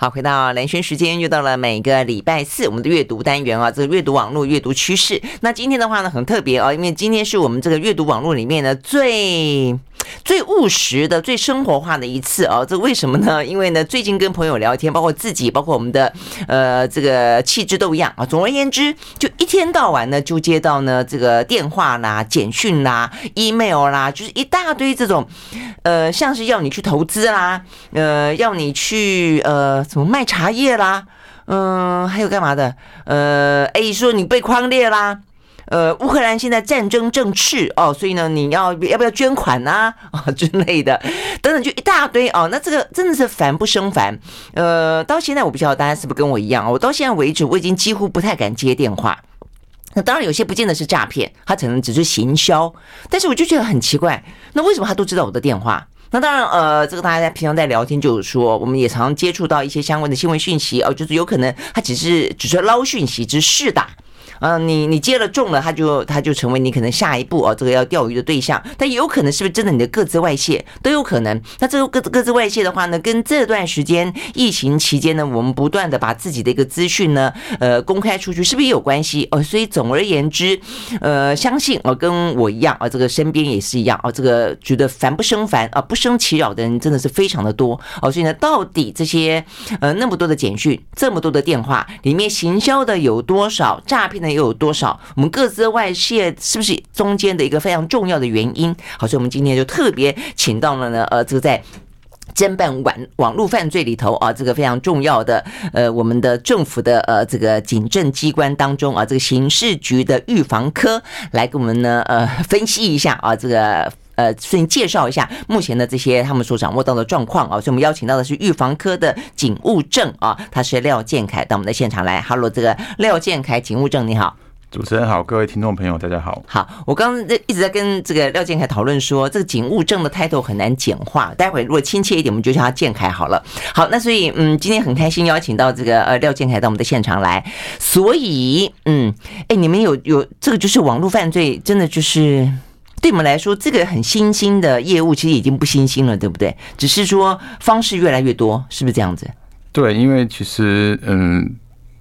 好，回到蓝轩时间，又到了每个礼拜四我们的阅读单元啊，这个阅读网络阅读趋势。那今天的话呢，很特别哦，因为今天是我们这个阅读网络里面呢最最务实的、最生活化的一次哦。这为什么呢？因为呢，最近跟朋友聊天，包括自己，包括我们的呃这个气质都一样啊。总而言之，就一天到晚呢，就接到呢这个电话啦、简讯啦、email 啦，就是一大堆这种呃，像是要你去投资啦，呃，要你去呃。什么卖茶叶啦，嗯，还有干嘛的？呃，哎，说你被匡列啦，呃，乌克兰现在战争正炽哦，所以呢，你要要不要捐款啊？啊 之类的，等等，就一大堆哦。那这个真的是烦不胜烦。呃，到现在我不知道大家是不是跟我一样，我到现在为止我已经几乎不太敢接电话。那当然有些不见得是诈骗，他可能只是行销，但是我就觉得很奇怪，那为什么他都知道我的电话？那当然，呃，这个大家平常在聊天，就是说，我们也常常接触到一些相关的新闻讯息哦，就是有可能他只是只是捞讯息，只是试打。嗯、你你接了中了，他就他就成为你可能下一步哦，这个要钓鱼的对象。但有可能是不是真的你的个资外泄都有可能。那这个个个资外泄的话呢，跟这段时间疫情期间呢，我们不断的把自己的一个资讯呢，呃，公开出去，是不是也有关系哦？所以总而言之，呃，相信哦，跟我一样啊，这个身边也是一样啊，这个觉得烦不胜烦啊，不胜其扰的人真的是非常的多哦。所以呢，到底这些呃那么多的简讯，这么多的电话里面行销的有多少，诈骗的？又有多少？我们各自外泄是不是中间的一个非常重要的原因？好，所以我们今天就特别请到了呢，呃，这个在侦办网网络犯罪里头啊，这个非常重要的呃，我们的政府的呃这个警政机关当中啊，这个刑事局的预防科来给我们呢呃分析一下啊，这个。呃，顺介绍一下目前的这些他们所掌握到的状况啊，所以我们邀请到的是预防科的警务证啊，他是廖建凯到我们的现场来。Hello，这个廖建凯警务证你好，主持人好，各位听众朋友大家好。好，我刚刚一直在跟这个廖建凯讨论说，这个警务证的 title 很难简化，待会如果亲切一点，我们就叫他建凯好了。好，那所以嗯，今天很开心邀请到这个呃廖建凯到我们的现场来，所以嗯，哎，你们有有这个就是网络犯罪，真的就是。对我们来说，这个很新兴的业务其实已经不新兴了，对不对？只是说方式越来越多，是不是这样子？对，因为其实嗯。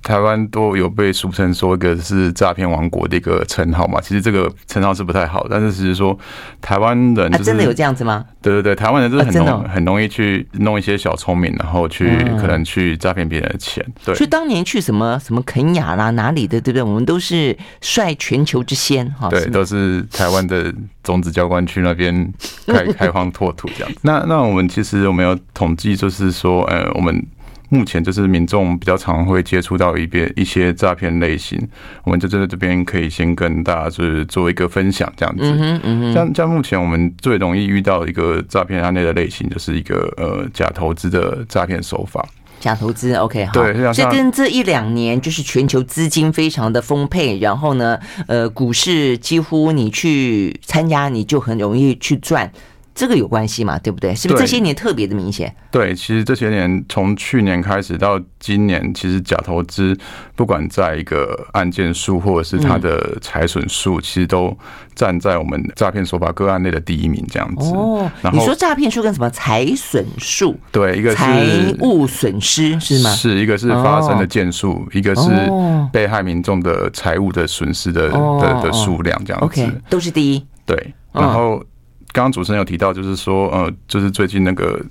台湾都有被俗称说一个是诈骗王国的一个称号嘛，其实这个称号是不太好，但是只是说台湾人、就是啊、真的有这样子吗？对对对，台湾人就是很容、啊、很容易去弄一些小聪明，然后去可能去诈骗别人的钱。对，所以当年去什么什么肯亚啦哪里的，对不对？我们都是率全球之先哈。对，都是台湾的种子教官去那边开 开荒拓土这样子。那那我们其实我们有统计，就是说呃我们。目前就是民众比较常会接触到一边一些诈骗类型，我们就在这边可以先跟大家就是做一个分享这样子。嗯嗯，像像目前我们最容易遇到一个诈骗案例的类型，就是一个呃假投资的诈骗手法。假投资，OK，好。对，这跟这一两年就是全球资金非常的丰沛，然后呢，呃，股市几乎你去参加你就很容易去赚。这个有关系嘛？对不对？是不是这些年特别的明显？对，其实这些年从去年开始到今年，其实假投资不管在一个案件数或者是它的财损数，其实都站在我们诈骗手法个案内的第一名这样子。哦，你说诈骗数跟什么财损数？对，一个是财务损失是吗？是一个是发生的件数，一个是被害民众的财务的损失的的的数量这样子。OK，都是第一。对，然后。刚刚主持人有提到，就是说，呃，就是最近那个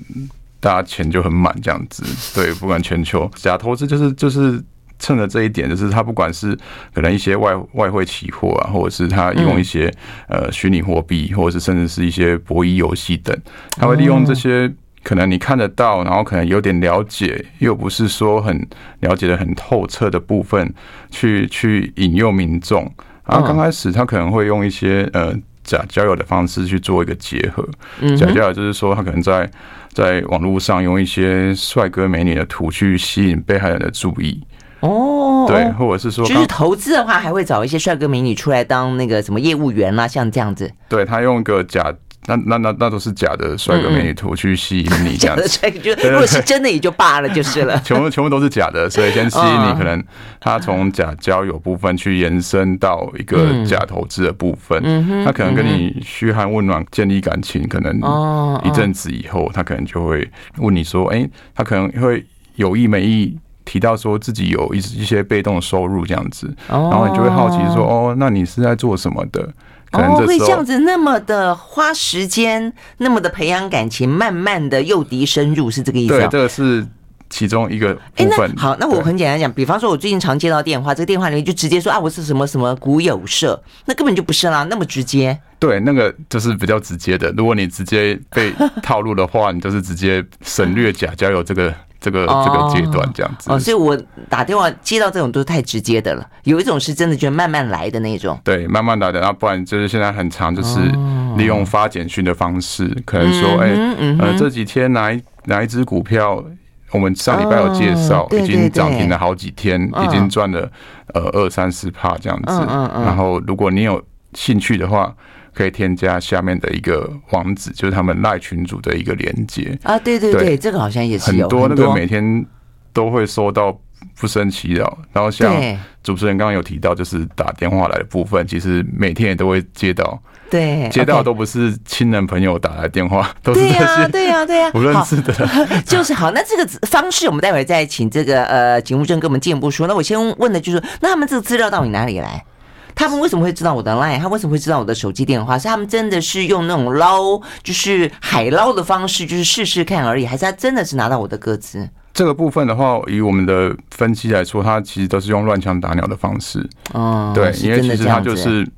大家钱就很满这样子，对，不管全球假投资，就是就是趁着这一点，就是他不管是可能一些外外汇期货啊，或者是他用一些呃虚拟货币，或者是甚至是一些博弈游戏等，他会利用这些可能你看得到，然后可能有点了解，又不是说很了解的很透彻的部分，去去引诱民众。然后刚开始他可能会用一些呃。假交友的方式去做一个结合，假交友就是说他可能在在网络上用一些帅哥美女的图去吸引被害人的注意哦，对，或者是说就是投资的话，还会找一些帅哥美女出来当那个什么业务员啦，像这样子，对，他用一个假。那那那那都是假的帅哥美女图去吸引你这样子，假的帅哥，如果是真的也就罢了就是了。全部全部都是假的，所以先吸引你，可能他从假交友部分去延伸到一个假投资的部分。他可能跟你嘘寒问暖，建立感情，可能一阵子以后，他可能就会问你说：“哎，他可能会。”有意没意提到说自己有一一些被动收入这样子，然后你就会好奇说，哦，那你是在做什么的？可能哦，会这样子那么的花时间，那么的培养感情，慢慢的诱敌深入，是这个意思？对，这个是其中一个部分。好，那我很简单讲，比方说，我最近常接到电话，这个电话里面就直接说啊，我是什么什么股友社，那根本就不是啦，那么直接。对，那个就是比较直接的。如果你直接被套路的话，你就是直接省略假交友这个。这个这个阶段这样子。哦，所以我打电话接到这种都是太直接的了。有一种是真的觉得慢慢来的那种，对，慢慢来的，然后不然就是现在很常，就是利用发简讯的方式，可能说，哎，呃，这几天哪一哪一只股票，我们上礼拜有介绍，已经涨停了好几天，已经赚了呃二三十帕这样子。然后如果你有兴趣的话。可以添加下面的一个网址，就是他们赖群组的一个连接啊，对对对，对，这个好像也是有很多那个每天都会收到不胜其扰。然后像主持人刚刚有提到，就是打电话来的部分，其实每天也都会接到，对，接到都不是亲人朋友打来电话，都是这些对呀对呀不认识的，就是好。那这个方式，我们待会再请这个呃警务证跟我们进一步说。那我先问的就是，那他们这个资料到底哪里来？他们为什么会知道我的 line？他为什么会知道我的手机电话？是他们真的是用那种捞，就是海捞的方式，就是试试看而已，还是他真的是拿到我的歌词？这个部分的话，以我们的分析来说，他其实都是用乱枪打鸟的方式。哦，对，因为其实他就是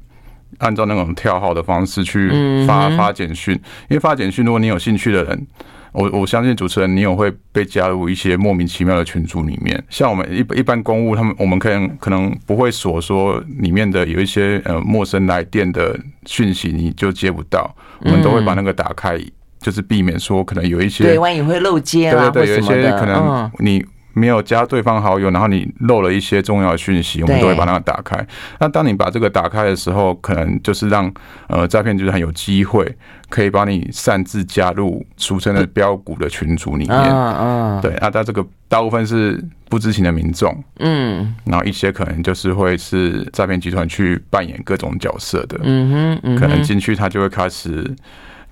按照那种跳号的方式去发发简讯，因为发简讯，如果你有兴趣的人。我我相信主持人，你有会被加入一些莫名其妙的群组里面。像我们一一般公务，他们我们可能可能不会锁说里面的有一些呃陌生来电的讯息，你就接不到。我们都会把那个打开，就是避免说可能有一些对，万一会漏接啊，对对对，有一些可能你。没有加对方好友，然后你漏了一些重要的讯息，我们都会把它打开。那当你把这个打开的时候，可能就是让呃诈骗就是很有机会可以把你擅自加入俗称的标股的群组里面。嗯嗯，对，那他这个大部分是不知情的民众，嗯，然后一些可能就是会是诈骗集团去扮演各种角色的，嗯哼，可能进去他就会开始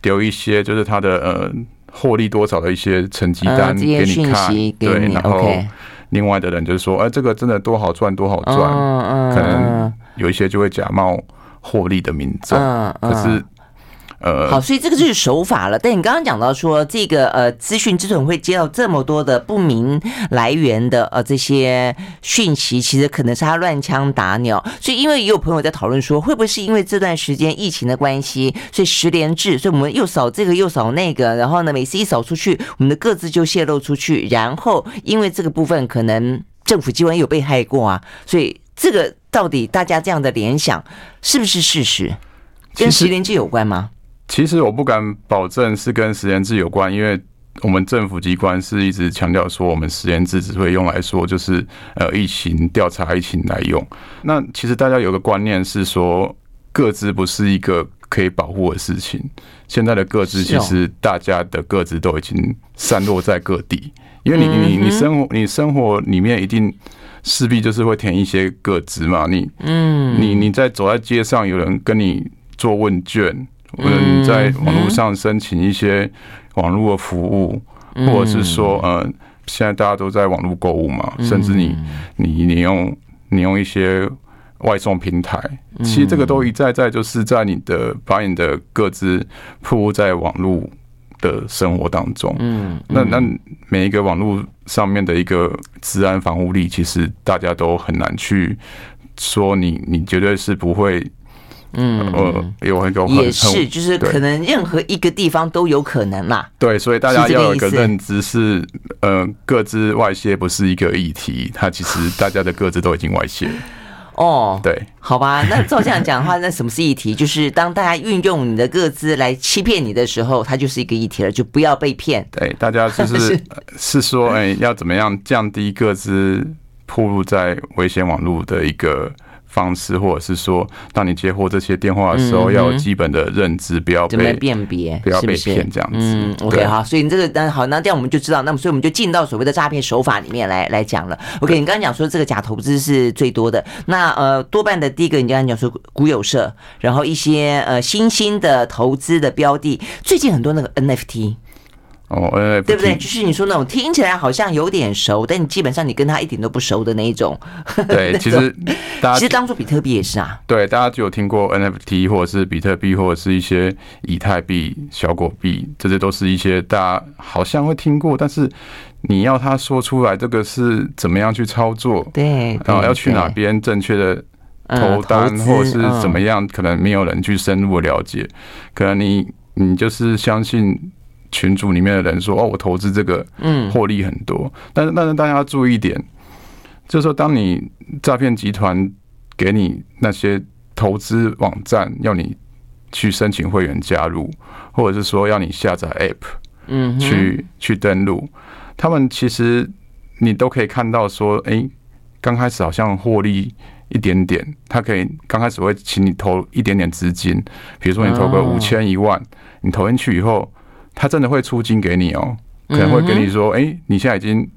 丢一些就是他的呃。获利多少的一些成绩单给你看，对，然后另外的人就是说，哎，这个真的多好赚，多好赚，可能有一些就会假冒获利的民众，可是。呃，好，所以这个就是手法了。但你刚刚讲到说，这个呃资讯之所以会接到这么多的不明来源的呃这些讯息，其实可能是他乱枪打鸟。所以因为也有朋友在讨论说，会不会是因为这段时间疫情的关系，所以十连制，所以我们又扫这个又扫那个，然后呢，每次一扫出去，我们的个资就泄露出去，然后因为这个部分可能政府机关有被害过啊，所以这个到底大家这样的联想是不是事实？跟十连制有关吗？其实我不敢保证是跟实验制有关，因为我们政府机关是一直强调说，我们实验制只会用来说，就是呃疫情调查疫情来用。那其实大家有个观念是说，个资不是一个可以保护的事情。现在的个资其实大家的个资都已经散落在各地，因为你你你生活你生活里面一定势必就是会填一些个资嘛。你嗯，你你在走在街上，有人跟你做问卷。或者你在网络上申请一些网络的服务，或者是说，呃，现在大家都在网络购物嘛，甚至你你你用你用一些外送平台，其实这个都一再再就是在你的把你的各自铺露在网络的生活当中。嗯，那那每一个网络上面的一个治安防护力，其实大家都很难去说你你绝对是不会。嗯，呃，有一个也是，就是可能任何一个地方都有可能啦。对，所以大家要有一个认知是，呃，各自外泄不是一个议题，它其实大家的各自都已经外泄。哦，对，好吧，那照这样讲的话，那什么是议题？就是当大家运用你的各自来欺骗你的时候，它就是一个议题了，就不要被骗。对，大家就是 是说，哎，要怎么样降低各自暴露在危险网络的一个。方式，或者是说，当你接获这些电话的时候，要有基本的认知，不要被辨别，不要被骗这样子。嗯，OK，好，所以你这个，那好，那这样我们就知道，那么所以我们就进到所谓的诈骗手法里面来来讲了。OK，你刚刚讲说这个假投资是最多的，那呃多半的第一个，你刚刚讲说股有社，然后一些呃新兴的投资的标的，最近很多那个 NFT。哦，NFT，对不对？就是你说那种听起来好像有点熟，但你基本上你跟他一点都不熟的那一种。对，其实大家其实当初比特币也是啊。对，大家就有听过 NFT 或者是比特币或者是一些以太币、小果币，这些都是一些大家好像会听过，但是你要他说出来这个是怎么样去操作，对，然后要去哪边正确的投单或者是怎么样，可能没有人去深入了解，可能你你就是相信。群组里面的人说：“哦，我投资这个，嗯，获利很多。但是，但是大家要注意一点，就是说，当你诈骗集团给你那些投资网站，要你去申请会员加入，或者是说要你下载 App，嗯，去去登录，他们其实你都可以看到说，哎，刚开始好像获利一点点，他可以刚开始会请你投一点点资金，比如说你投个五千一万，你投进去以后。”他真的会出金给你哦，可能会跟你说：“哎、欸，你现在已经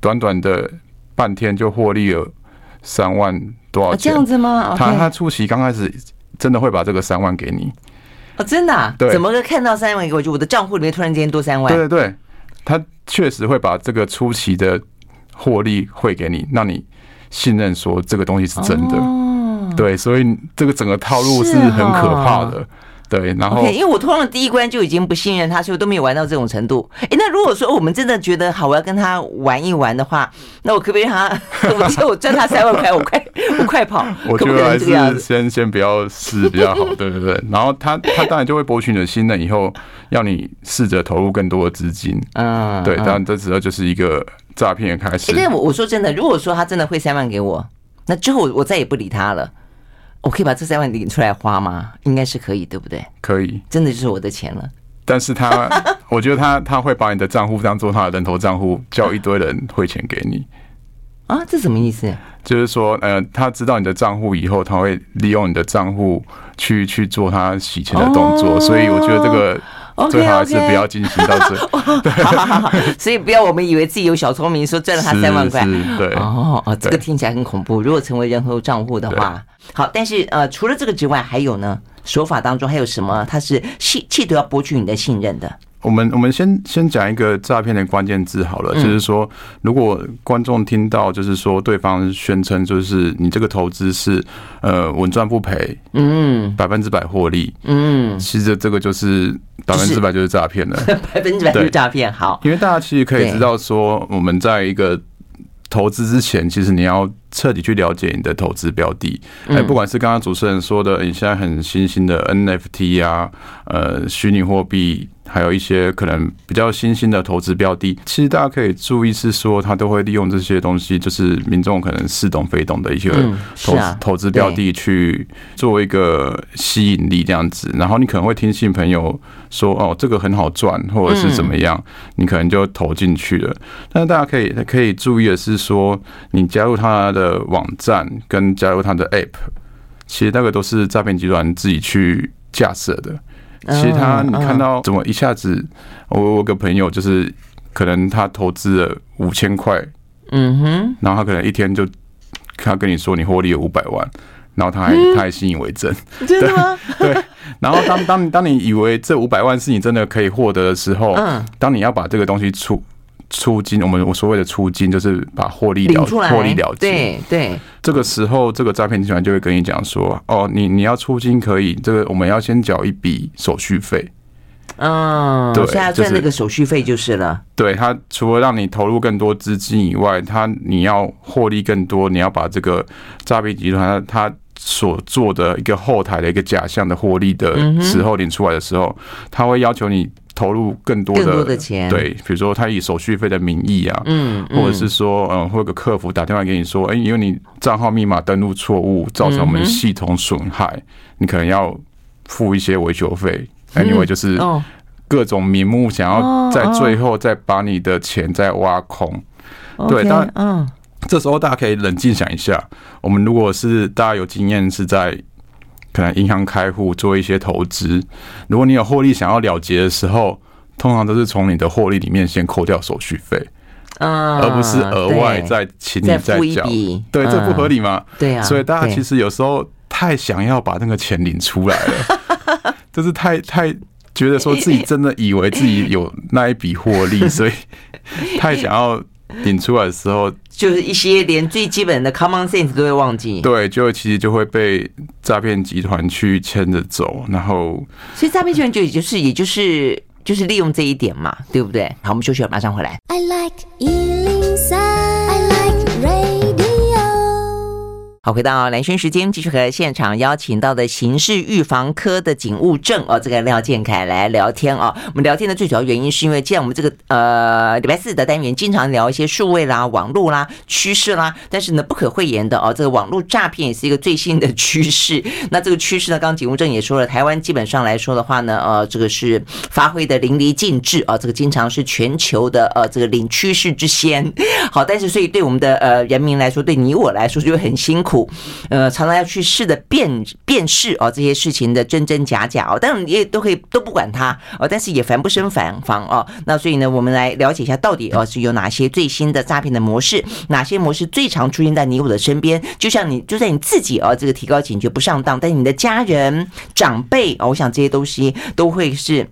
短短的半天就获利了三万多少钱？”这样子吗？他他出席刚开始真的会把这个三万给你哦，真的？对，怎么个看到三万给我？就我的账户里面突然间多三万？对对对，他确实会把这个初期的获利汇给你，让你信任说这个东西是真的。对，所以这个整个套路是很可怕的。对，然后、okay, 因为我通常第一关就已经不信任他，所以我都没有玩到这种程度。哎，那如果说我们真的觉得好，我要跟他玩一玩的话，那我可不可以让他？我觉得我赚他三万块，我快我快跑。我觉得还是先先不要试比较好，对对对。然后他他当然就会博取你的信任，以后要你试着投入更多的资金。嗯，对，当然这时候就是一个诈骗的开始。哎，我我说真的，如果说他真的汇三万给我，那之后我再也不理他了。我可以把这三万领出来花吗？应该是可以，对不对？可以，真的就是我的钱了。但是他，我觉得他他会把你的账户当做他的人头账户，叫一堆人汇钱给你。啊，这什么意思？就是说，呃，他知道你的账户以后，他会利用你的账户去去做他洗钱的动作，哦、所以我觉得这个。最好还是不要进行到这，对，好好好，所以不要我们以为自己有小聪明，说赚了他三万块，对，哦哦，这个听起来很恐怖。如果成为人头账户的话，好，但是呃，除了这个之外，还有呢，手法当中还有什么？他是企企图要博取你的信任的。我们我们先先讲一个诈骗的关键字好了，就是说，如果观众听到就是说对方宣称就是你这个投资是呃稳赚不赔，嗯，百分之百获利，嗯，其实这个就是百分之百就是诈骗了，百分之百就是诈骗。好，因为大家其实可以知道说，我们在一个投资之前，其实你要彻底去了解你的投资标的，哎，不管是刚刚主持人说的，你现在很新兴的 NFT 啊，呃，虚拟货币。还有一些可能比较新兴的投资标的，其实大家可以注意是说，他都会利用这些东西，就是民众可能似懂非懂的一些投投资标的去做一个吸引力这样子。然后你可能会听信朋友说，哦，这个很好赚，或者是怎么样，你可能就投进去了。但是大家可以可以注意的是说，你加入他的网站跟加入他的 App，其实那个都是诈骗集团自己去架设的。其实他，你看到怎么一下子，我我有个朋友就是，可能他投资了五千块，嗯哼，然后他可能一天就，他跟你说你获利了五百万，然后他还他还信以为真，真的吗？对，然后当当当你以为这五百万是你真的可以获得的时候，当你要把这个东西出。出金，我们我所谓的出金就是把获利了获利了结。对对，这个时候这个诈骗集团就会跟你讲说，哦，你你要出金可以，这个我们要先缴一笔手续费。嗯，对，现在赚那个手续费就是了。对，他除了让你投入更多资金以外，他你要获利更多，你要把这个诈骗集团他所做的一个后台的一个假象的获利的时候领出来的时候，他会要求你。投入更多的，更多的钱，对，比如说他以手续费的名义啊，嗯，或者是说，嗯，会有个客服打电话给你说，哎，因为你账号密码登录错误，造成我们系统损害，你可能要付一些维修费。Anyway，就是各种名目想要在最后再把你的钱再挖空。对，但嗯，这时候大家可以冷静想一下，我们如果是大家有经验是在。可能银行开户做一些投资，如果你有获利想要了结的时候，通常都是从你的获利里面先扣掉手续费，嗯，而不是额外再请你再缴。对，这不合理吗？对啊，所以大家其实有时候太想要把那个钱领出来了，就是太太觉得说自己真的以为自己有那一笔获利，所以太想要领出来的时候，就是一些连最基本的 common sense 都会忘记。对，就其实就会被诈骗集团去牵着走，然后所以诈骗集团就也就是也就是就是利用这一点嘛，对不对？好，我们休息了，马上回来。I like 好，回到蓝轩时间，继续和现场邀请到的刑事预防科的警务证哦，这个廖建凯来聊天哦。我们聊天的最主要原因是因为，既然我们这个呃礼拜四的单元经常聊一些数位啦、网络啦、趋势啦，但是呢不可讳言的哦，这个网络诈骗也是一个最新的趋势。那这个趋势呢，刚刚警务证也说了，台湾基本上来说的话呢，呃，这个是发挥的淋漓尽致啊，这个经常是全球的呃这个领趋势之先。好，但是所以对我们的呃人民来说，对你我来说就很辛苦。呃，常常要去试着辨辨识哦这些事情的真真假假哦，当然也都可以都不管它哦，但是也防不胜防防哦。那所以呢，我们来了解一下到底哦是有哪些最新的诈骗的模式，哪些模式最常出现在你我的身边？就像你就在你自己哦，这个提高警觉不上当，但你的家人长辈哦，我想这些东西都会是。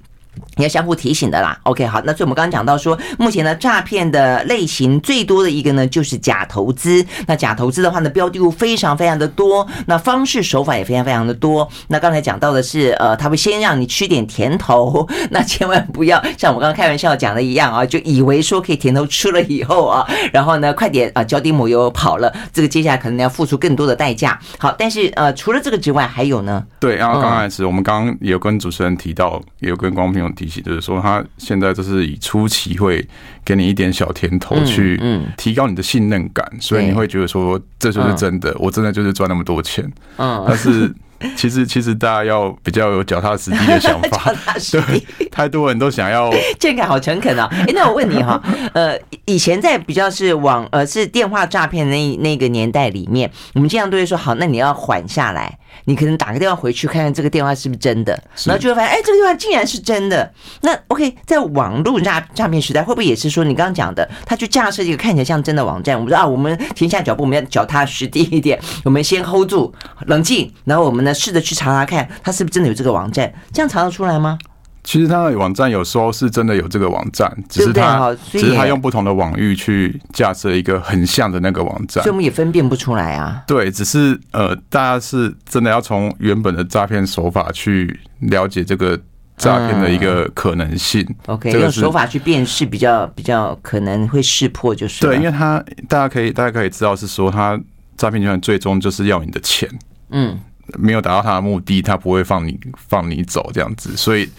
你要相互提醒的啦。OK，好，那所以我们刚刚讲到说，目前呢诈骗的类型最多的一个呢就是假投资。那假投资的话呢，标的物非常非常的多，那方式手法也非常非常的多。那刚才讲到的是，呃，他会先让你吃点甜头，那千万不要像我刚刚开玩笑讲的一样啊，就以为说可以甜头吃了以后啊，然后呢快点啊脚底抹油跑了，这个接下来可能要付出更多的代价。好，但是呃除了这个之外，还有呢？对，然后刚开始我们刚刚有跟主持人提到，也有跟光朋友提醒，就是说他现在就是以初期会给你一点小甜头，去提高你的信任感，所以你会觉得说这就是真的，我真的就是赚那么多钱。嗯，但是其实其实大家要比较有脚踏实地的想法，对，太多人都想要。健凯好诚恳啊！哎，那我问你哈，呃，以前在比较是网呃是电话诈骗那那个年代里面，我们经常都会说好，那你要缓下来。你可能打个电话回去看看这个电话是不是真的，然后就会发现，哎，这个电话竟然是真的。那 OK，在网络诈诈骗时代，会不会也是说你刚刚讲的，他去架设一个看起来像真的网站？我们说啊，我们停下脚步，我们要脚踏实地一点，我们先 hold 住，冷静，然后我们呢试着去查查看，他是不是真的有这个网站？这样查得出来吗？其实他的网站有时候是真的有这个网站，只是他只是他用不同的网域去架设一个很像的那个网站，所以我们也分辨不出来啊。对，只是呃，大家是真的要从原本的诈骗手法去了解这个诈骗的一个可能性。OK，用手法去辨识比较比较可能会识破，就是对，因为他大家可以大家可以知道是说，他诈骗集团最终就是要你的钱，嗯，没有达到他的目的，他不会放你放你走这样子，所以。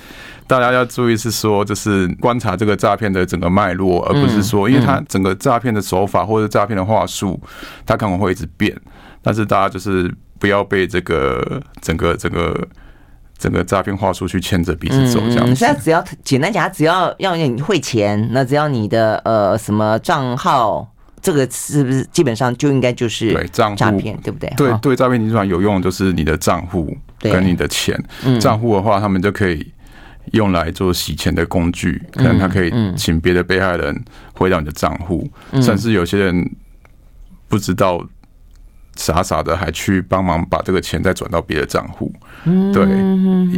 大家要注意是说，就是观察这个诈骗的整个脉络，而不是说，因为它整个诈骗的手法或者诈骗的话术，它可能会一直变。但是大家就是不要被这个整个整个整个诈骗话术去牵着鼻子走，这样子。现在只要简单讲，只要要你汇钱，那只要你的呃什么账号，这个是不是基本上就应该就是对诈骗，对不对？对对，诈骗集团有用的就是你的账户跟你的钱。账户的话，他们就可以。用来做洗钱的工具，可能他可以请别的被害人回到你的账户，甚至有些人不知道，傻傻的还去帮忙把这个钱再转到别的账户。对，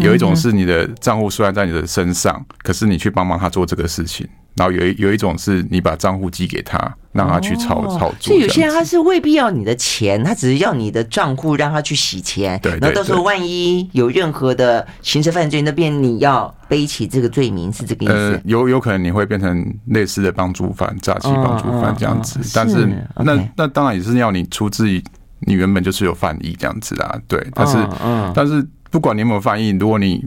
有一种是你的账户虽然在你的身上，可是你去帮忙他做这个事情。然后有一有一种是你把账户寄给他，让他去操操作。所以有些人他是未必要你的钱，他只是要你的账户让他去洗钱。对，那到时候万一有任何的刑事犯罪，那边你要背起这个罪名，是这个意思？呃，有有可能你会变成类似的帮助犯、诈欺帮助犯这样子。但是那那当然也是要你出自于你原本就是有犯意这样子啦。对，但是但是不管你有没有犯意，如果你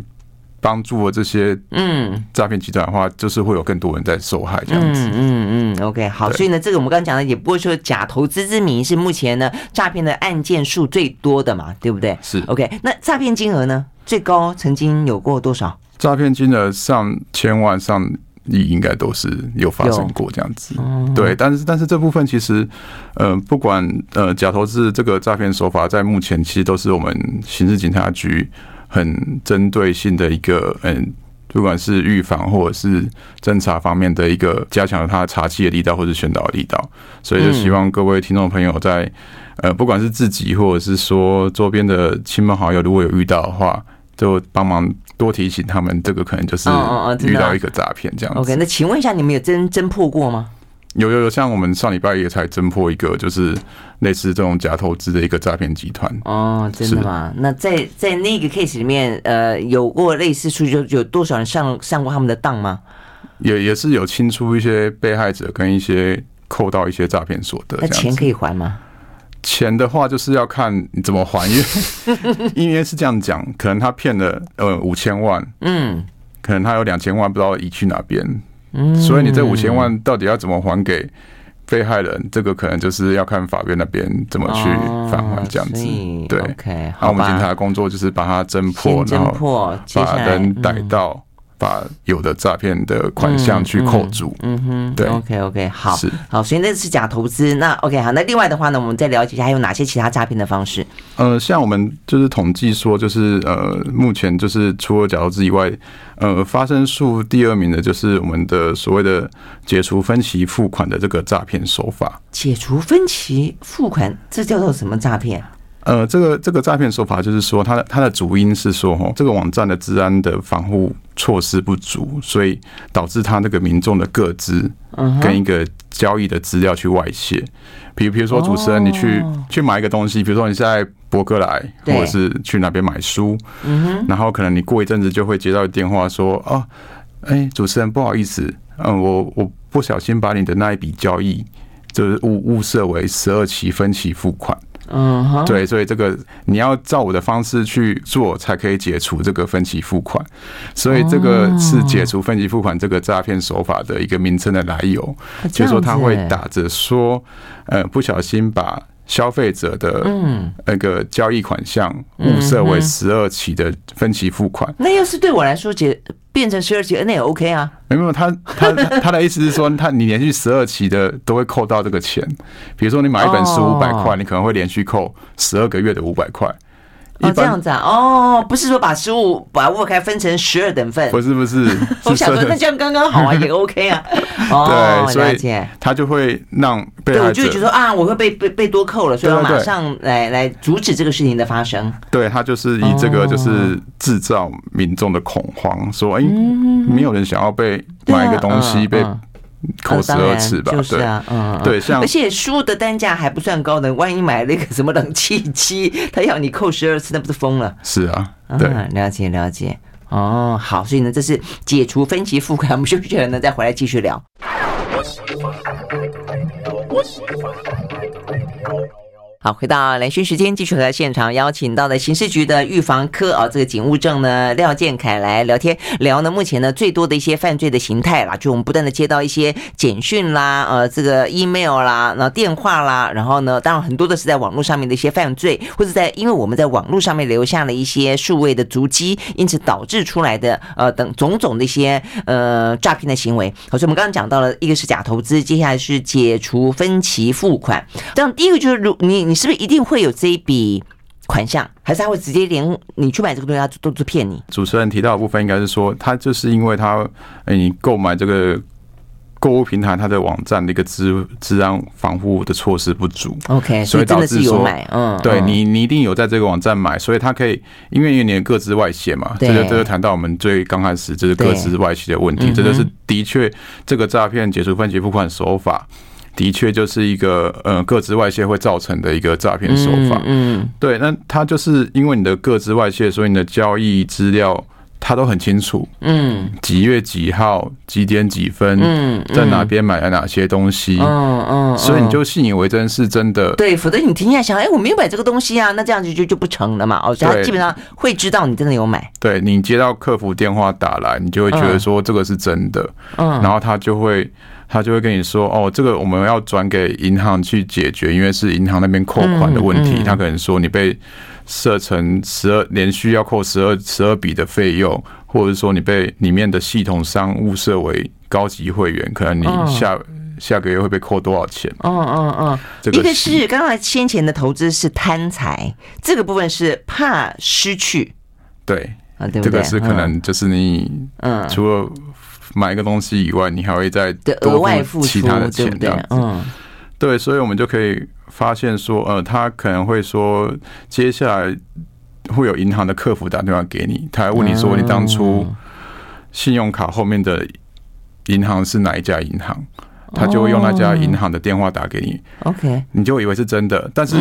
帮助了这些嗯诈骗集团的话，就是会有更多人在受害这样子。嗯嗯嗯，OK 好，所以呢，这个我们刚刚讲的也不会说假投资之名是目前呢诈骗的案件数最多的嘛，对不对？是 OK。那诈骗金额呢，最高曾经有过多少？诈骗金额上千万上亿应该都是有发生过这样子。对，但是但是这部分其实呃不管呃假投资这个诈骗手法，在目前其实都是我们刑事警察局。很针对性的一个，嗯，不管是预防或者是侦查方面的一个加强他查缉的力道，或者宣导的力道，所以就希望各位听众朋友在，呃，不管是自己或者是说周边的亲朋好友，如果有遇到的话，就帮忙多提醒他们，这个可能就是遇到一个诈骗这样子。OK，那请问一下，你们有侦侦破过吗？有有有，像我们上礼拜也才侦破一个，就是类似这种假投资的一个诈骗集团。哦，真的吗？那在在那个 case 里面，呃，有过类似数据，就有多少人上上过他们的当吗？也也是有清出一些被害者跟一些扣到一些诈骗所得。那钱可以还吗？钱的话，就是要看你怎么还，因为 因为是这样讲，可能他骗了呃五千万，嗯，可能他有两千万不知道移去哪边。嗯，所以你这五千万到底要怎么还给被害人？这个可能就是要看法院那边怎么去返还这样子。对，OK。然后我们警察的工作就是把它侦破，然后把人逮到。把有的诈骗的款项去扣住，嗯，嗯哼，对，OK OK，好，是好，所以那是假投资。那 OK 好，那另外的话呢，我们再了解一下还有哪些其他诈骗的方式？呃，像我们就是统计说，就是呃，目前就是除了假投资以外，呃，发生数第二名的就是我们的所谓的解除分期付款的这个诈骗手法。解除分期付款，这叫做什么诈骗？呃，这个这个诈骗手法就是说，它的它的主因是说，哈，这个网站的治安的防护措施不足，所以导致他那个民众的个资跟一个交易的资料去外泄。比如，比如说主持人，你去去买一个东西，比如说你是在博客来，或者是去哪边买书，然后可能你过一阵子就会接到电话说，啊，哎，主持人不好意思，嗯，我我不小心把你的那一笔交易就是误误设为十二期分期付款。嗯哼，对，所以这个你要照我的方式去做，才可以解除这个分期付款。所以这个是解除分期付款这个诈骗手法的一个名称的来由，就是说他会打着说，呃，不小心把消费者的那个交易款项物设为十二期的分期付款。那要是对我来说结。变成十二期，那也 OK 啊。没有，他他 他的意思是说，他你连续十二期的都会扣到这个钱。比如说，你买一本书五百块，你可能会连续扣十二个月的五百块。哦，这样子啊，哦，不是说把食物把五百块分成十二等份，不是不是，我想说那这样刚刚好啊，也 OK 啊。哦，对，所以他就会让被害者，对，我就觉得啊，我会被被被多扣了，所以我马上来来阻止这个事情的发生。对，他就是以这个就是制造民众的恐慌，说哎，没有人想要被买一个东西被。扣十二次吧，就是啊，嗯，对，像而且书的单价还不算高的，万一买了一个什么冷气机，他要你扣十二次，那不是疯了？是啊，对，了解了解，哦，好，所以呢，这是解除分期付款，我们休息了呢，再回来继续聊。好，回到兰萱时间，继续和现场邀请到的刑事局的预防科啊，这个警务证呢廖建凯来聊天聊呢，目前呢最多的一些犯罪的形态啦，就我们不断的接到一些简讯啦，呃，这个 email 啦，然后电话啦，然后呢，当然很多的是在网络上面的一些犯罪，或者在因为我们在网络上面留下了一些数位的足迹，因此导致出来的呃等种种的一些呃诈骗的行为。好，所以我们刚刚讲到了一个是假投资，接下来是解除分期付款，这样第一个就是如你。你是不是一定会有这一笔款项，还是他会直接连你去买这个东西，他都是骗你？主持人提到的部分应该是说，他就是因为他，哎，你购买这个购物平台，它的网站的一个治治安防护的措施不足。OK，所以导致说，嗯，对你，你一定有在这个网站买，所以他可以，因为你的各自外泄嘛，这就这就谈到我们最刚开始就是各自外泄的问题，这就是的确这个诈骗解除分期付款手法。的确就是一个呃，各自外泄会造成的一个诈骗手法。嗯，对，那他就是因为你的各自外泄，所以你的交易资料他都很清楚。嗯，几月几号几点几分，嗯，在哪边买了哪些东西。嗯嗯，所以你就信以为真是真的。对，否则你停下来想，哎，我没有买这个东西啊，那这样子就就不成了嘛。哦，所以他基本上会知道你真的有买。对，你接到客服电话打来，你就会觉得说这个是真的。嗯，然后他就会。他就会跟你说：“哦，这个我们要转给银行去解决，因为是银行那边扣款的问题。他可能说你被设成十二连续要扣十二十二笔的费用，或者说你被里面的系统商误设为高级会员，可能你下下个月会被扣多少钱？”嗯嗯嗯，一个是刚才先前的投资是贪财，这个部分是怕失去。对啊，对对，这个是可能就是你嗯，除了。买一个东西以外，你还会再额外付其他的钱，这样子。嗯，对，所以我们就可以发现说，呃，他可能会说，接下来会有银行的客服打电话给你，他还问你说你当初信用卡后面的银行是哪一家银行，他就会用那家银行的电话打给你。OK，你就以为是真的，但是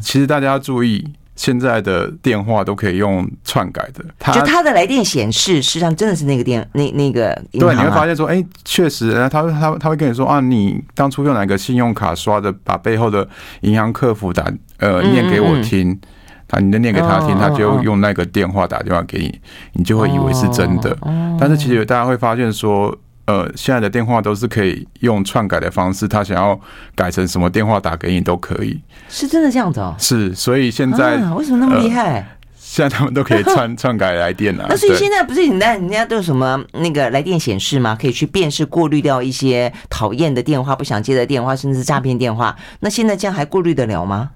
其实大家要注意。现在的电话都可以用篡改的，就他的来电显示，实际上真的是那个电那那个银。对，你会发现说，哎、欸，确实，他他他会跟你说啊，你当初用哪个信用卡刷的，把背后的银行客服打呃念给我听，他、嗯嗯、你就念给他听，他就用那个电话打电话给你，你就会以为是真的。但是其实大家会发现说。呃，现在的电话都是可以用篡改的方式，他想要改成什么电话打给你都可以，是真的这样子哦？是，所以现在、啊、为什么那么厉害、呃？现在他们都可以篡篡改来电啊。那所以现在不是人家人家都有什么那个来电显示吗？可以去辨识、过滤掉一些讨厌的电话、不想接的电话，甚至是诈骗电话。那现在这样还过滤得了吗？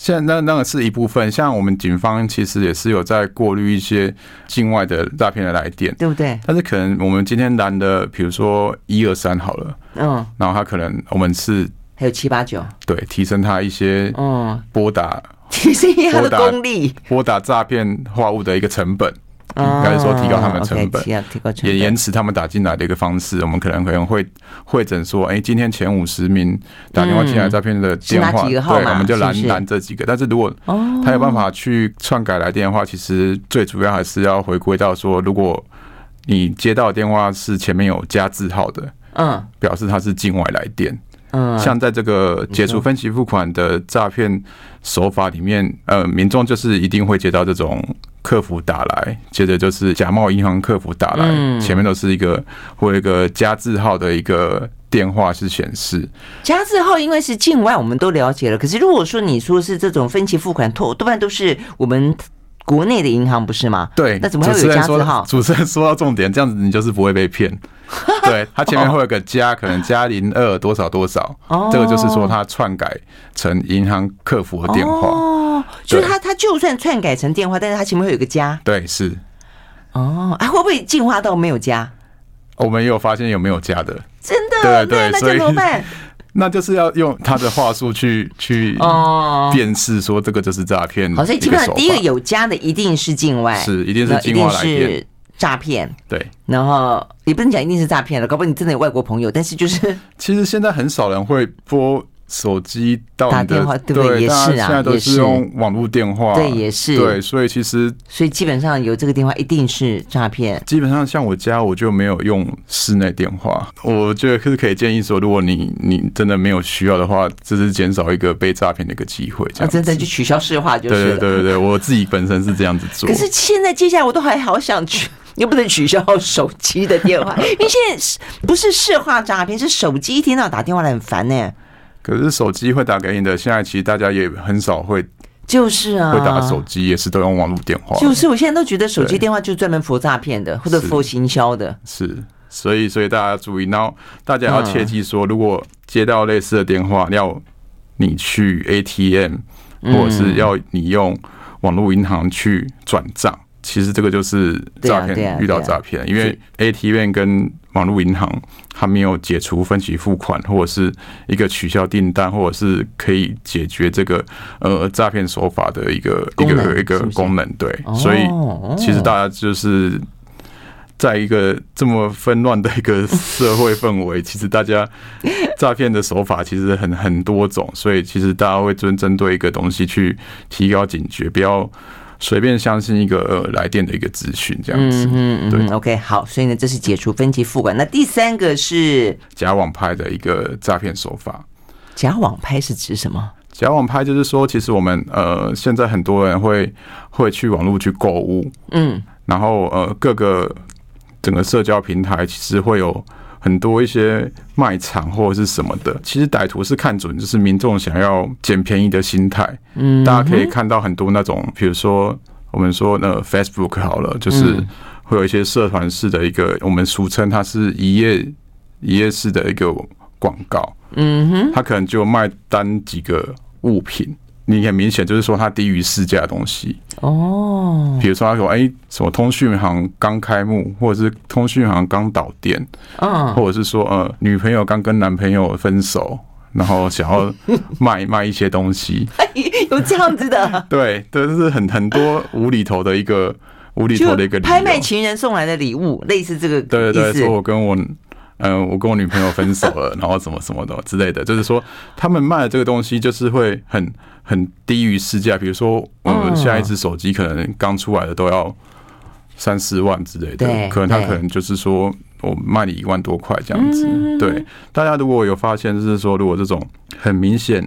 现在那那个是一部分，像我们警方其实也是有在过滤一些境外的诈骗的来电，对不对？但是可能我们今天拦的，比如说一二三好了，嗯，然后他可能我们是还有七八九，对，提升他一些嗯。拨打，提升他的功力，拨打诈骗话务的一个成本。应该是说提高他们的成本，也延迟他们打进来的一个方式。我们可能可能会会诊说，哎，今天前五十名打电话进来诈骗的电话，对，我们就拦拦这几个。但是如果他有办法去篡改来电的话，其实最主要还是要回归到说，如果你接到的电话是前面有加字号的，嗯，表示他是境外来电。嗯，像在这个解除分期付款的诈骗手法里面，呃，民众就是一定会接到这种。客服打来，接着就是假冒银行客服打来，前面都是一个或一个加字号的一个电话是显示。加字号因为是境外，我们都了解了。可是如果说你说是这种分期付款，多多半都是我们国内的银行，不是吗？对，那怎么会有加字号？主持人说到重点，这样子你就是不会被骗。对，它前面会有个加，可能加零二多少多少，这个就是说它篡改成银行客服的电话。哦，就是他他就算篡改成电话，但是他前面会有个加。对，是。哦，啊会不会进化到没有加？我们也有发现有没有加的，真的？对对，所以怎么办？那就是要用他的话术去去辨识，说这个就是诈骗。好，所以基本上第一个有加的一定是境外，是一定是境外来电。诈骗对，然后也不能讲一定是诈骗了，搞不好你真的有外国朋友，但是就是其实现在很少人会拨。手机到打电话，对不对？也是啊，现在都是用网络电话，对，也是对，所以其实，所以基本上有这个电话一定是诈骗。基本上像我家，我就没有用室内电话。我觉得是可以建议说，如果你你真的没有需要的话，这是减少一个被诈骗的一个机会。啊真的就取消市话就是。对对对对，我自己本身是这样子做。可是现在接下来我都还好想去，又不能取消手机的电话，因为现在不是市话诈骗，是手机一天到晚打电话来很烦呢。可是手机会打给你的，现在其实大家也很少会，就是啊，会打手机也是都用网络电话。就是我现在都觉得手机电话就是专门佛诈骗的，或者佛行销的。是，所以所以大家要注意，然后大家要切记说，如果接到类似的电话，要你去 ATM，或者是要你用网络银行去转账。其实这个就是诈骗，遇到诈骗，因为 ATM 跟网络银行还没有解除分期付款，或者是一个取消订单，或者是可以解决这个呃诈骗手法的一个一个一个功能。对，所以其实大家就是在一个这么纷乱的一个社会氛围，其实大家诈骗的手法其实很很多种，所以其实大家会针针对一个东西去提高警觉，不要。随便相信一个呃来电的一个资讯，这样子，嗯嗯，对，OK，好，所以呢，这是解除分期付款。那第三个是假网拍的一个诈骗手法。假网拍是指什么？假网拍就是说，其实我们呃现在很多人会会去网络去购物，嗯，然后呃各个整个社交平台其实会有。很多一些卖场或者是什么的，其实歹徒是看准就是民众想要捡便宜的心态。嗯，大家可以看到很多那种，比如说我们说那 Facebook 好了，就是会有一些社团式的一个，我们俗称它是一页一页式的一个广告。嗯哼，它可能就卖单几个物品。你很明显就是说它低于市价的东西。哦，比如说他说哎，什么通讯行刚开幕，或者是通讯行刚倒店，嗯，或者是说呃女朋友刚跟男朋友分手，然后想要 卖卖一些东西，有这样子的？对，对，这是很很多无厘头的一个无厘头的一个拍卖情人送来的礼物，类似这个对对对，说我跟我嗯、呃，我跟我女朋友分手了，然后什么什么的之类的，就是说他们卖的这个东西就是会很很低于市价，比如说我们下一只手机可能刚出来的都要三四万之类的，可能他可能就是说。我卖你一万多块这样子，对大家如果有发现，就是说，如果这种很明显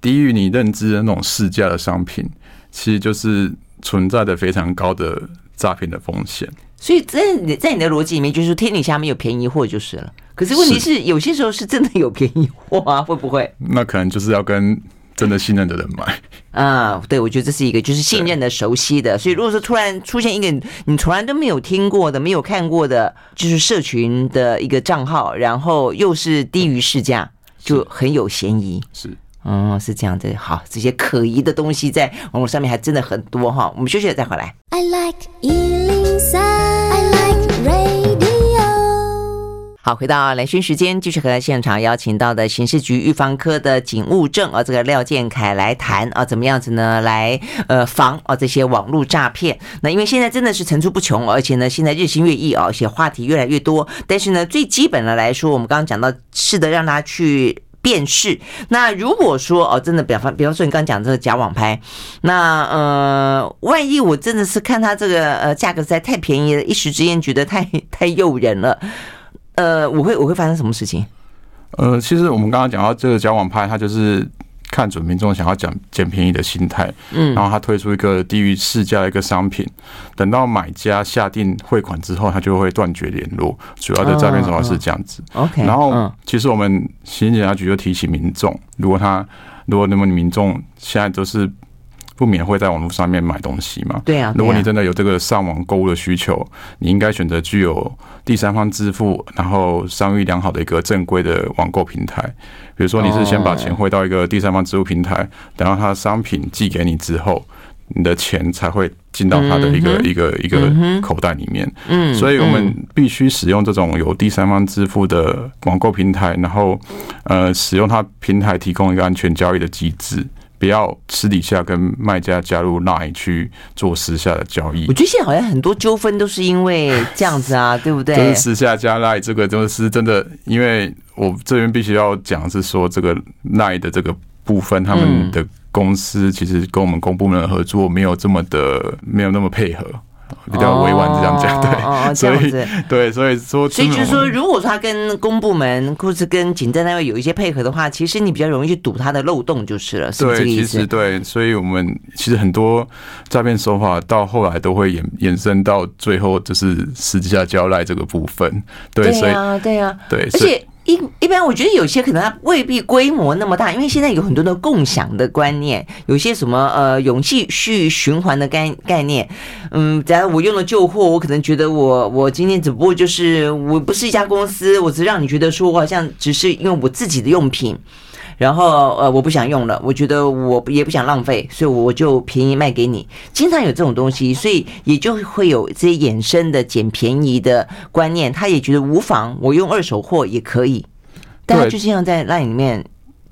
低于你认知的那种市价的商品，其实就是存在着非常高的诈骗的风险。所以在你在你的逻辑里面，就是天底下没有便宜货就是了。可是问题是，有些时候是真的有便宜货啊，会不会？那可能就是要跟。真的信任的人买啊，对，我觉得这是一个就是信任的、熟悉的。所以如果说突然出现一个你从来都没有听过的、没有看过的，就是社群的一个账号，然后又是低于市价，就很有嫌疑。是，嗯，是这样的。好，这些可疑的东西在网络上面还真的很多哈。我们休息了再回来。I like 好，回到蓝轩时间，继续和现场邀请到的刑事局预防科的警务证啊，这个廖建凯来谈啊，怎么样子呢？来呃防啊这些网络诈骗。那因为现在真的是层出不穷，而且呢现在日新月异啊，而且话题越来越多。但是呢，最基本的来说，我们刚刚讲到，是的，让他去便是。那如果说哦，真的比方比方说你刚刚讲这个假网拍，那呃，万一我真的是看它这个呃价格实在太便宜了，一时之间觉得太 太诱人了。呃，我会我会发生什么事情？呃，其实我们刚刚讲到这个假网拍，它就是看准民众想要捡捡便宜的心态，嗯，然后他推出一个低于市价的一个商品，等到买家下定汇款之后，他就会断绝联络。主要的诈骗手法是这样子。OK，然后其实我们刑警察局就提醒民众，如果他如果那么民众现在都是。不免会在网络上面买东西嘛？对啊。如果你真的有这个上网购物的需求，你应该选择具有第三方支付，然后商誉良好的一个正规的网购平台。比如说，你是先把钱汇到一个第三方支付平台，等到他的商品寄给你之后，你的钱才会进到他的一个一个一个口袋里面。嗯。所以我们必须使用这种有第三方支付的网购平台，然后呃，使用它平台提供一个安全交易的机制。不要私底下跟卖家加入 Line 去做私下的交易。我觉得现在好像很多纠纷都是因为这样子啊，对不对？就是私下加 Line 这个都是真的，因为我这边必须要讲是说这个 Line 的这个部分，他们的公司其实跟我们公部门的合作没有这么的，没有那么配合。比较委婉这样讲，对，哦，这样子，对，所以说，所以就是说，如果说他跟公部门或是跟警政单位有一些配合的话，其实你比较容易去堵他的漏洞就是了，是不是这个意思？对，其实对，所以我们其实很多诈骗手法到后来都会衍衍生到最后就是私下交代这个部分，对，所以啊，对啊，对，而且。一一般，我觉得有些可能它未必规模那么大，因为现在有很多的共享的观念，有些什么呃，勇气去循环的概概念。嗯，假如我用了旧货，我可能觉得我我今天只不过就是我不是一家公司，我只让你觉得说我好像只是用我自己的用品。然后呃，我不想用了，我觉得我也不想浪费，所以我就便宜卖给你。经常有这种东西，所以也就会有这些衍生的捡便宜的观念。他也觉得无妨，我用二手货也可以。大家就像在 LINE 里面。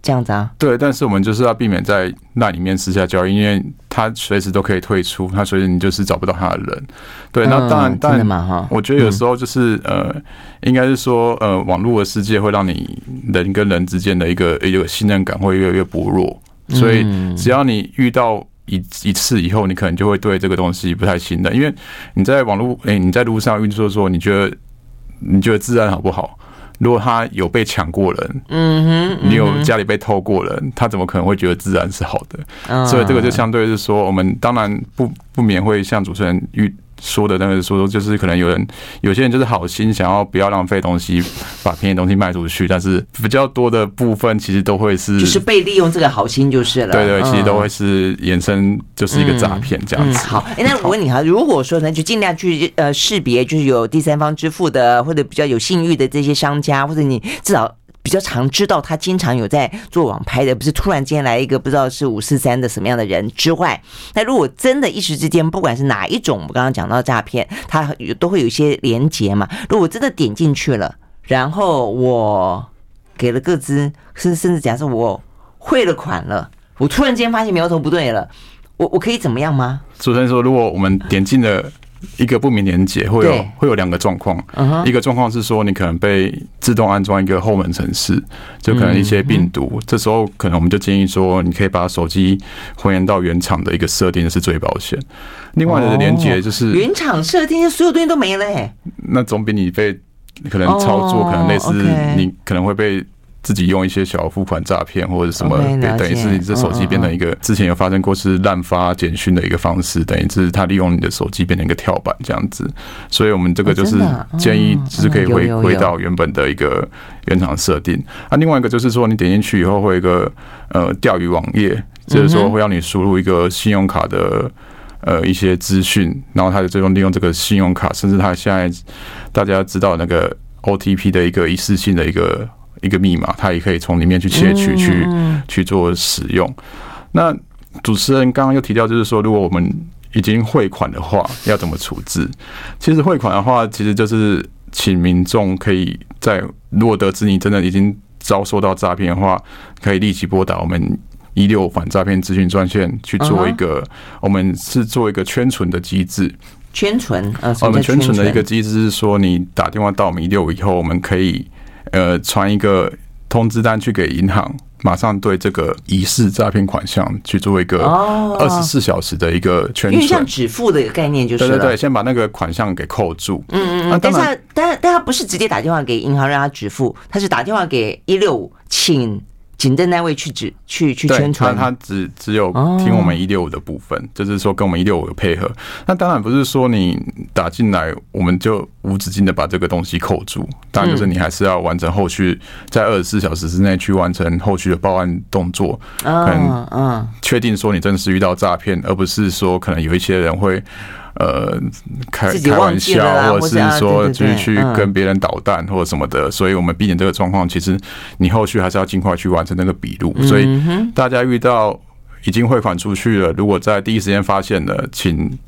这样子啊？对，但是我们就是要避免在那里面私下交易，因为他随时都可以退出，他随时你就是找不到他的人。对，那当然，当然嘛哈。我觉得有时候就是呃，应该是说呃，网络的世界会让你人跟人之间的一个一个信任感会越来越薄弱，所以只要你遇到一一次以后，你可能就会对这个东西不太信任，因为你在网络诶，你在路上运作的时候，你觉得你觉得治安好不好？如果他有被抢过人，嗯哼，你有家里被偷过人，他怎么可能会觉得自然是好的？所以这个就相对是说，我们当然不不免会像主持人遇。说的那个说，就是可能有人，有些人就是好心想要不要浪费东西，把便宜东西卖出去，但是比较多的部分其实都会是，就是被利用这个好心就是了。对对，其实都会是衍生，就是一个诈骗这样子。好，哎，那我问你哈，如果说呢，就尽量去呃识别，就是有第三方支付的，或者比较有信誉的这些商家，或者你至少。比较常知道他经常有在做网拍的，不是突然间来一个不知道是五四三的什么样的人之外，那如果真的一时之间，不管是哪一种，我们刚刚讲到诈骗，它都会有一些连接嘛。如果真的点进去了，然后我给了个资，甚甚至假设我汇了款了，我突然间发现苗头不对了，我我可以怎么样吗？主持人说，如果我们点进了。一个不明连接会有会有两个状况，一个状况是说你可能被自动安装一个后门程式，就可能一些病毒，这时候可能我们就建议说，你可以把手机还原到原厂的一个设定是最保险。另外的连接就是原厂设定，所有东西都没了，那总比你被可能操作，可能类似你可能会被。自己用一些小付款诈骗或者什么，okay, 等于是你这手机变成一个之前有发生过是滥发简讯的一个方式，等于是他利用你的手机变成一个跳板这样子，所以我们这个就是建议就是可以回回到原本的一个原厂设定。啊，另外一个就是说你点进去以后会有一个呃钓鱼网页，就是说会让你输入一个信用卡的呃一些资讯，然后他就最终利用这个信用卡，甚至他现在大家知道那个 OTP 的一个一次性的一个。一个密码，它也可以从里面去窃取，去去做使用。那主持人刚刚又提到，就是说，如果我们已经汇款的话，要怎么处置？其实汇款的话，其实就是请民众可以在如果得知你真的已经遭受到诈骗的话，可以立即拨打我们一六反诈骗咨询专线去做一个，我们是做一个圈存的机制。圈存，呃，我们圈存的一个机制是说，你打电话到我们一六以后，我们可以。呃，传一个通知单去给银行，马上对这个疑似诈骗款项去做一个二十四小时的一个圈存，因为像止付的一个概念就是，对对对，先把那个款项给扣住。嗯嗯嗯。但是，但但他不是直接打电话给银行让他止付，他是打电话给一六五，请。警政单位去指去去宣传，他只只有听我们一六五的部分，哦、就是说跟我们一六五有配合。那当然不是说你打进来，我们就无止境的把这个东西扣住。当然就是你还是要完成后续，在二十四小时之内去完成后续的报案动作。嗯嗯，确定说你真的是遇到诈骗，而不是说可能有一些人会。呃，开开玩笑，或者是说就是去跟别人捣蛋或者什么的，所以我们避免这个状况。其实你后续还是要尽快去完成那个笔录。所以大家遇到已经汇款出去了，如果在第一时间发现了，请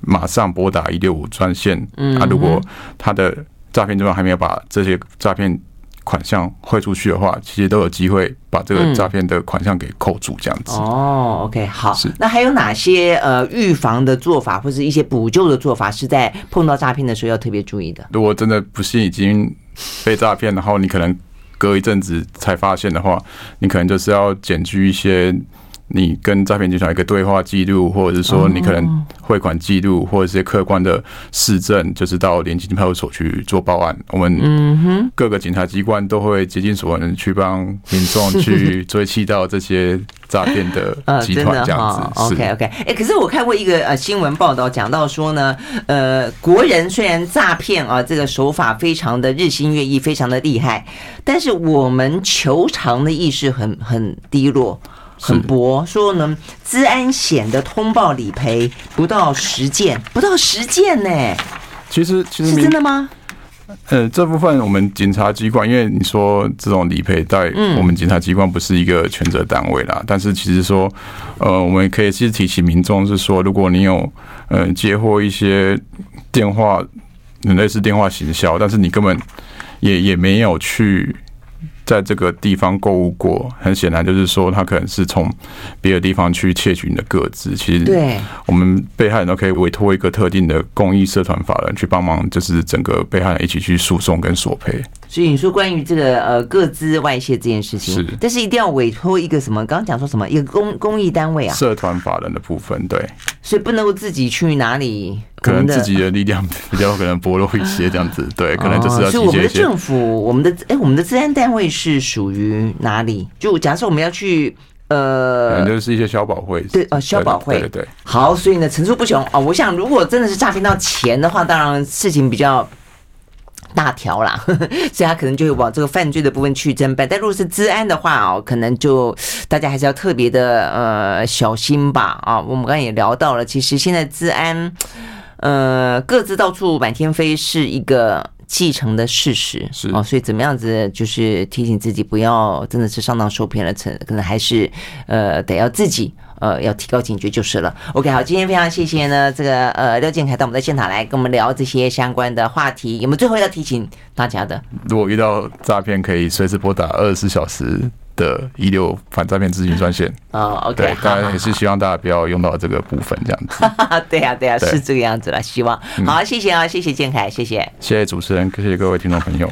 马上拨打一六五专线。啊，如果他的诈骗对象还没有把这些诈骗。款项汇出去的话，其实都有机会把这个诈骗的款项给扣住，这样子。哦，OK，好。是。那还有哪些呃预防的做法，或是一些补救的做法，是在碰到诈骗的时候要特别注意的？如果真的不幸已经被诈骗，然后你可能隔一阵子才发现的话，你可能就是要检举一些。你跟诈骗集团一个对话记录，或者是说你可能汇款记录，或者是些客观的市政，就是到联勤派出所去做报案。我们各个警察机关都会竭尽所能去帮民众去追缉到这些诈骗的 集团，这样子。OK OK，哎，可是我看过一个呃新闻报道，讲到说呢，呃，国人虽然诈骗啊这个手法非常的日新月异，非常的厉害，但是我们求偿的意识很很低落。很薄，说呢，资安险的通报理赔不到十件，不到十件呢。其实，其实是真的吗？呃，这部分我们警察机关，因为你说这种理赔在我们警察机关不是一个全责单位啦。但是其实说，呃，我们可以其实提醒民众是说，如果你有呃接获一些电话，类似电话行销，但是你根本也也没有去。在这个地方购物过，很显然就是说，他可能是从别的地方去窃取你的个资。其实，对，我们被害人都可以委托一个特定的公益社团法人去帮忙，就是整个被害人一起去诉讼跟索赔。所以你说关于这个呃各资外泄这件事情，是，但是一定要委托一个什么？刚刚讲说什么？一个公公益单位啊？社团法人的部分，对。所以不能够自己去哪里？可能自己的力量比较可能薄弱一些，这样子。对，可能就是要。是我们的政府，我们的哎，我们的治安单位是属于哪里？就假设我们要去呃，可能就是一些消保会。对，呃，消保会。对对。好，所以呢，层出不穷啊。我想，如果真的是诈骗到钱的话，当然事情比较。大条啦，所以他可能就会往这个犯罪的部分去侦办。但如果是治安的话哦，可能就大家还是要特别的呃小心吧啊。我们刚才也聊到了，其实现在治安呃各自到处满天飞是一个既成的事实是啊，所以怎么样子就是提醒自己不要真的是上当受骗了，成可能还是呃得要自己呃要提高警觉就是了。OK，好，今天非常谢谢呢这个呃廖建凯到我们的现场来跟我们聊这些相关的话题，有没有最后要提醒大家的？如果遇到诈骗，可以随时拨打二十四小时。的一六反诈骗咨询专线哦，OK，对，当然也是希望大家不要用到这个部分这样子。对呀，对呀，是这个样子了。希望好，谢谢啊，谢谢建凯，谢谢，谢谢主持人，谢谢各位听众朋友。